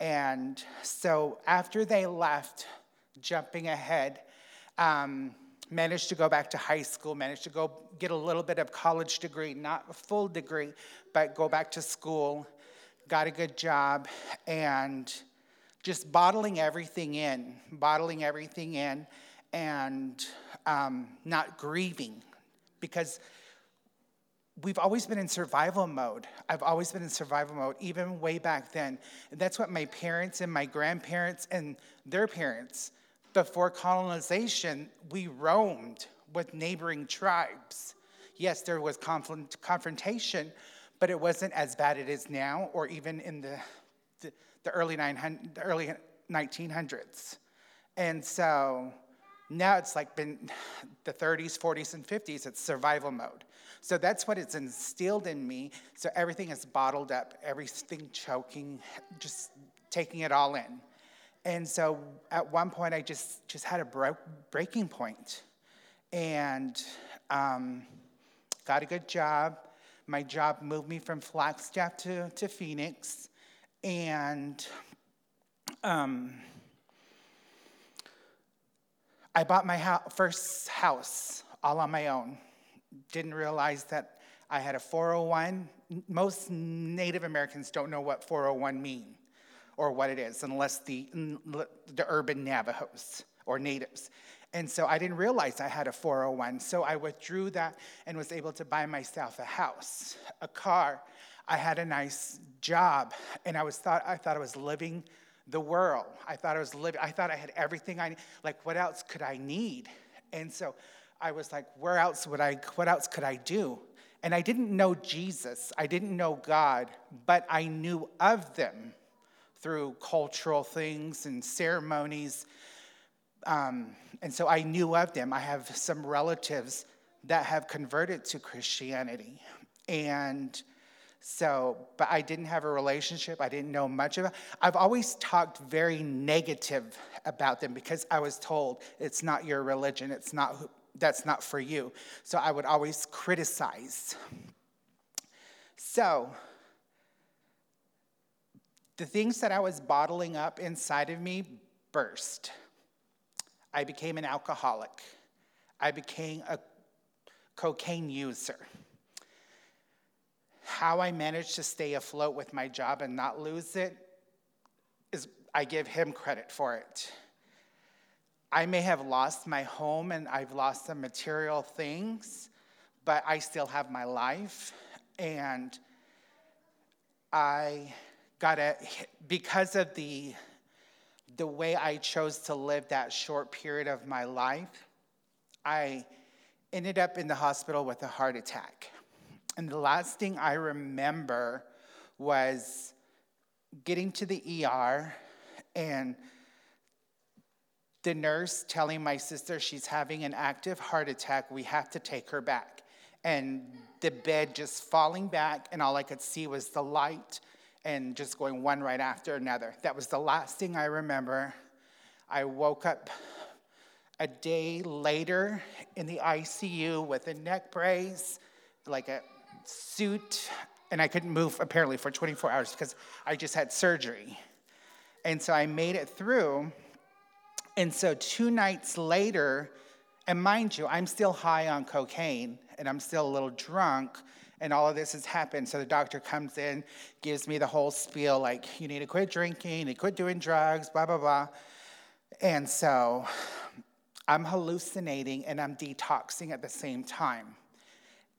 and so after they left, jumping ahead, um, managed to go back to high school, managed to go get a little bit of college degree, not a full degree, but go back to school, got a good job, and just bottling everything in, bottling everything in, and um, not grieving because we've always been in survival mode. I've always been in survival mode, even way back then. And that's what my parents and my grandparents and their parents, before colonization, we roamed with neighboring tribes. Yes, there was confrontation, but it wasn't as bad as it is now, or even in the, the, the early, 900, the early 1900s. And so now it's like been the 30s, 40s, and 50s, it's survival mode. So that's what it's instilled in me. So everything is bottled up, everything choking, just taking it all in. And so at one point, I just, just had a bro- breaking point and um, got a good job. My job moved me from Flagstaff to, to Phoenix. And um, I bought my ho- first house all on my own didn't realize that I had a 401 most Native Americans don't know what 401 mean or what it is unless the, the urban Navajos or natives. And so I didn't realize I had a 401. So I withdrew that and was able to buy myself a house, a car. I had a nice job, and I was thought I thought I was living the world. I thought I was living. I thought I had everything I like. What else could I need? And so I was like, where else would I? What else could I do? And I didn't know Jesus. I didn't know God, but I knew of them through cultural things and ceremonies. Um, and so I knew of them. I have some relatives that have converted to Christianity. And so, but I didn't have a relationship. I didn't know much of it. I've always talked very negative about them because I was told it's not your religion. It's not, that's not for you. So I would always criticize. So, the things that I was bottling up inside of me burst. I became an alcoholic. I became a cocaine user. How I managed to stay afloat with my job and not lose it is I give him credit for it. I may have lost my home and I've lost some material things, but I still have my life. And I got a, because of the, the way I chose to live that short period of my life, I ended up in the hospital with a heart attack. And the last thing I remember was getting to the ER and the nurse telling my sister she's having an active heart attack, we have to take her back. And the bed just falling back, and all I could see was the light and just going one right after another. That was the last thing I remember. I woke up a day later in the ICU with a neck brace, like a suit, and I couldn't move apparently for 24 hours because I just had surgery. And so I made it through. And so two nights later, and mind you, I'm still high on cocaine and I'm still a little drunk and all of this has happened. So the doctor comes in, gives me the whole spiel like, you need to quit drinking, you need to quit doing drugs, blah, blah, blah. And so I'm hallucinating and I'm detoxing at the same time.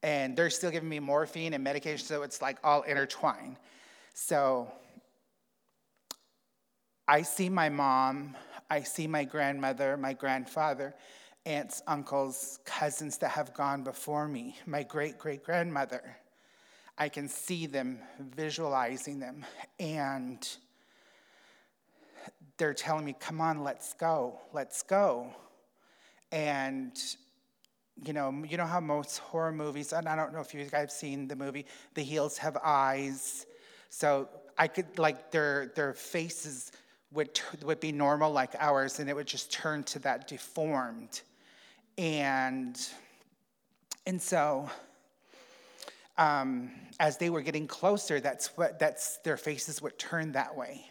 And they're still giving me morphine and medication, so it's like all intertwined. So I see my mom, I see my grandmother, my grandfather, aunts, uncles, cousins that have gone before me, my great great grandmother. I can see them, visualizing them, and they're telling me, Come on, let's go, let's go. And you know, you know how most horror movies, and I don't know if you guys have seen the movie, The Hills Have Eyes. So I could, like, their, their faces would, would be normal like ours, and it would just turn to that deformed. And, and so, um, as they were getting closer, that's what that's their faces would turn that way.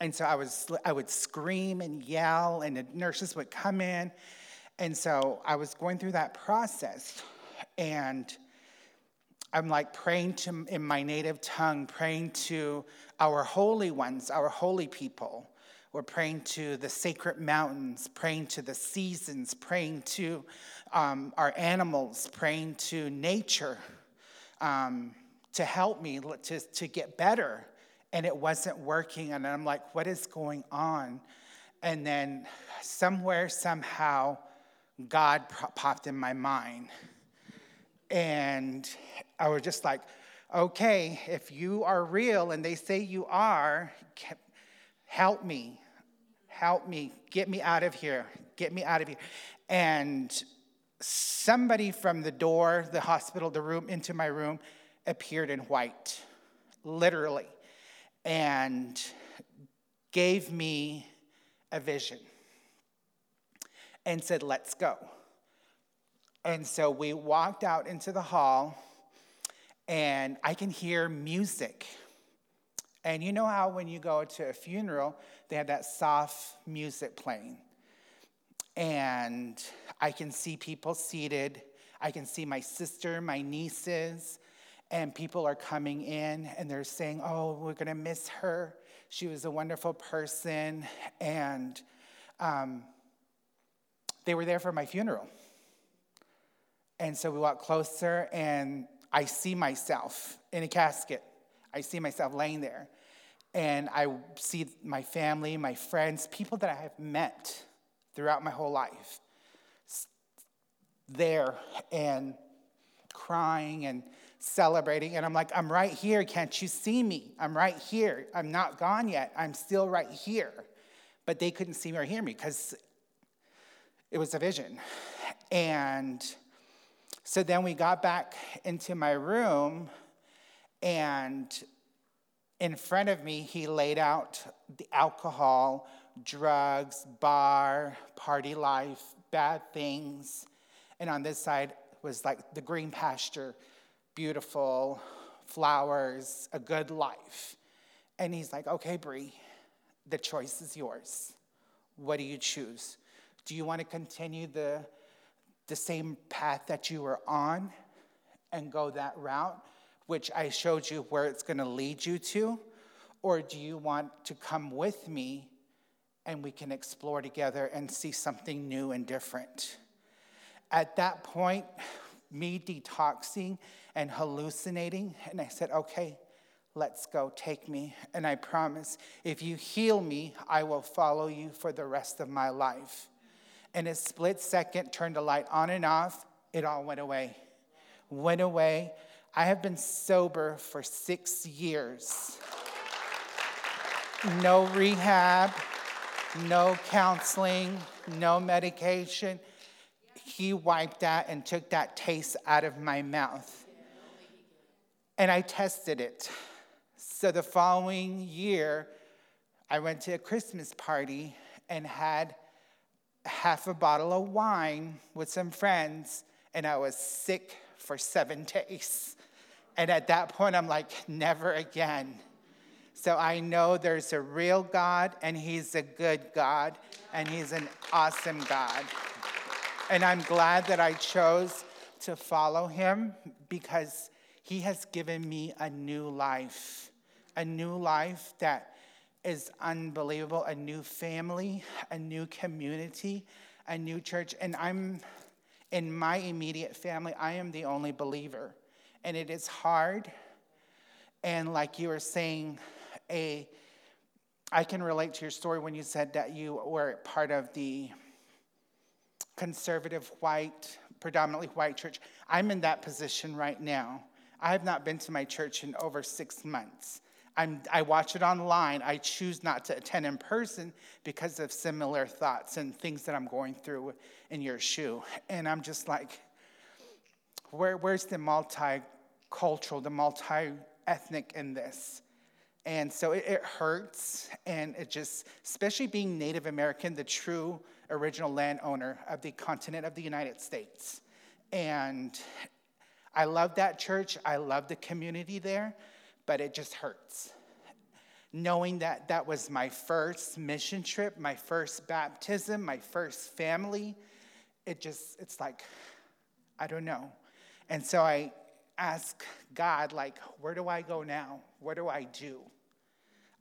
And so I was I would scream and yell, and the nurses would come in. And so I was going through that process, and I'm like praying to in my native tongue, praying to our holy ones, our holy people. We're praying to the sacred mountains, praying to the seasons, praying to um, our animals, praying to nature um, to help me to, to get better. And it wasn't working. And I'm like, what is going on? And then somewhere, somehow, God popped in my mind. And I was just like, okay, if you are real and they say you are, help me help me, get me out of here, get me out of here. And somebody from the door, the hospital, the room, into my room appeared in white, literally, and gave me a vision and said, Let's go. And so we walked out into the hall, and I can hear music and you know how when you go to a funeral, they have that soft music playing. And I can see people seated. I can see my sister, my nieces, And people are coming in and they're saying, Oh, we're going to miss her. She was a wonderful person. And um, they were there for my funeral. And so we walk closer, and I see myself in a casket. I see myself laying there. And I see my family, my friends, people that I have met throughout my whole life there and crying and celebrating. And I'm like, I'm right here. Can't you see me? I'm right here. I'm not gone yet. I'm still right here. But they couldn't see me or hear me because it was a vision. And so then we got back into my room, and in front of me, he laid out the alcohol, drugs, bar, party life, bad things. And on this side was like the green pasture, beautiful flowers, a good life. And he's like, okay, Bree, the choice is yours. What do you choose? Do you want to continue the, the same path that you were on and go that route, which I showed you where it's going to lead you to? Or do you want to come with me and we can explore together and see something new and different? At that point, me detoxing and hallucinating, and I said, okay, let's go, take me. And I promise, if you heal me, I will follow you for the rest of my life. In a split second, turned the light on and off, it all went away. Went away. I have been sober for six years. No rehab, no counseling, no medication. He wiped that and took that taste out of my mouth. And I tested it. So the following year, I went to a Christmas party and had half a bottle of wine with some friends, and I was sick for seven days. And at that point, I'm like, never again. So I know there's a real God, and He's a good God, and He's an awesome God. And I'm glad that I chose to follow Him because He has given me a new life, a new life that is unbelievable, a new family, a new community, a new church. And I'm in my immediate family, I am the only believer. And it is hard. And like you were saying, a I can relate to your story when you said that you were part of the conservative white, predominantly white church. I'm in that position right now. I have not been to my church in over six months. I'm, I watch it online. I choose not to attend in person because of similar thoughts and things that I'm going through in your shoe. And I'm just like, where, where's the multicultural, the multi ethnic in this? And so it, it hurts, and it just, especially being Native American, the true original landowner of the continent of the United States. And I love that church, I love the community there, but it just hurts. Knowing that that was my first mission trip, my first baptism, my first family, it just, it's like, I don't know. And so I ask God, like, where do I go now? What do I do?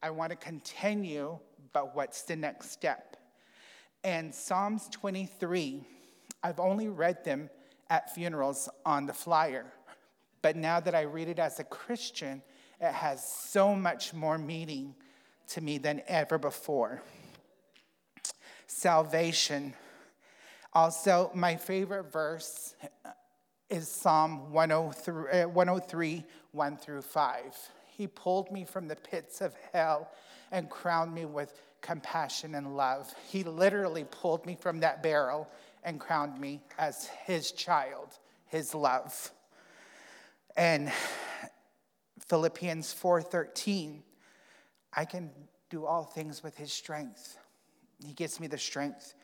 I want to continue, but what's the next step? And Psalms 23, I've only read them at funerals on the flyer, but now that I read it as a Christian, it has so much more meaning to me than ever before. Salvation. Also, my favorite verse is Psalm 103, uh, 103 1 through 5. He pulled me from the pits of hell and crowned me with compassion and love. He literally pulled me from that barrel and crowned me as his child, his love. And Philippians 4:13, I can do all things with his strength. He gives me the strength.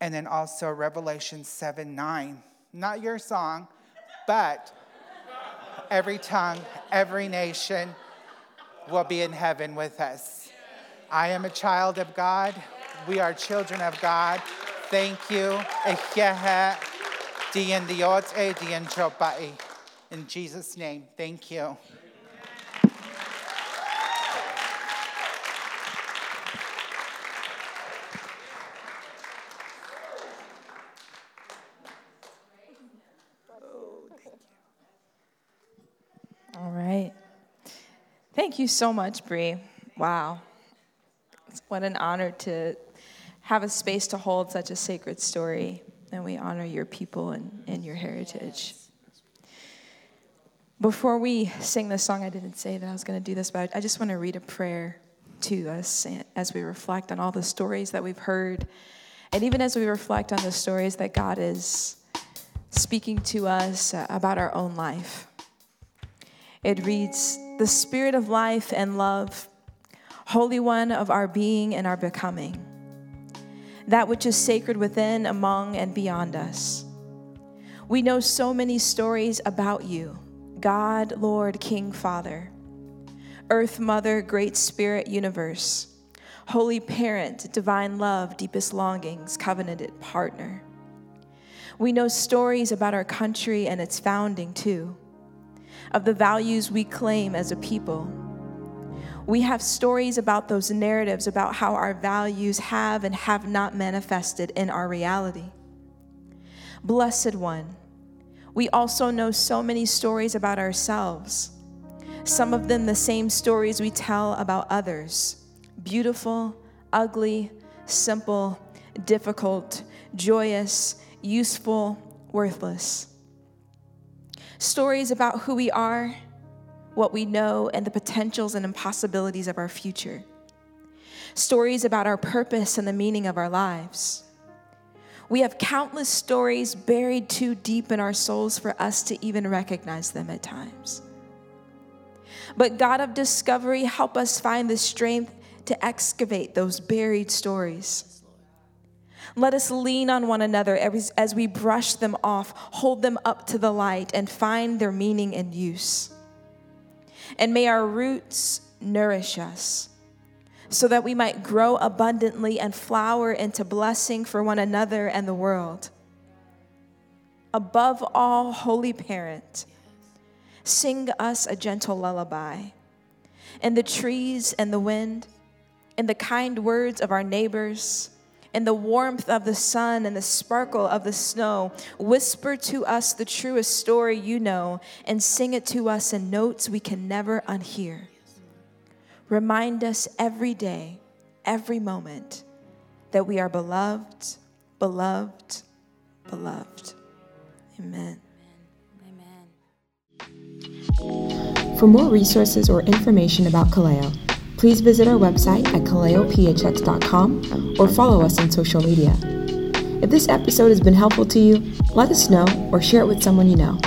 And then also Revelation 7 9, not your song, but every tongue, every nation will be in heaven with us. I am a child of God. We are children of God. Thank you. In Jesus' name, thank you. All right. Thank you so much, Bree. Wow. What an honor to have a space to hold such a sacred story. And we honor your people and, and your heritage. Before we sing this song, I didn't say that I was going to do this, but I just want to read a prayer to us as we reflect on all the stories that we've heard. And even as we reflect on the stories that God is speaking to us about our own life. It reads The Spirit of life and love, Holy One of our being and our becoming, that which is sacred within, among, and beyond us. We know so many stories about you God, Lord, King, Father, Earth, Mother, Great Spirit, Universe, Holy Parent, Divine Love, Deepest Longings, Covenanted Partner. We know stories about our country and its founding, too of the values we claim as a people. We have stories about those narratives about how our values have and have not manifested in our reality. Blessed One, we also know so many stories about ourselves, some of them the same stories we tell about others beautiful, ugly, simple, difficult, joyous, useful, worthless. Stories about who we are, what we know, and the potentials and impossibilities of our future. Stories about our purpose and the meaning of our lives. We have countless stories buried too deep in our souls for us to even recognize them at times. But God of discovery, help us find the strength to excavate those buried stories. Let us lean on one another as, we brush them off, hold them up to the light, and find their meaning and use. And may our roots nourish us so that we might grow abundantly and flower into blessing for one another and the world. Above all, Holy Parent, sing us a gentle lullaby. In the trees and the wind, in the kind words of our neighbors, in the warmth of the sun and the sparkle of the snow, whisper to us the truest story you know and sing it to us in notes we can never unhear. Remind us every day, every moment, that we are beloved, beloved, beloved. Amen. For more resources or information about Kaleo, please visit our website at kaleophx.com or follow us on social media. If this episode has been helpful to you, let us know or share it with someone you know.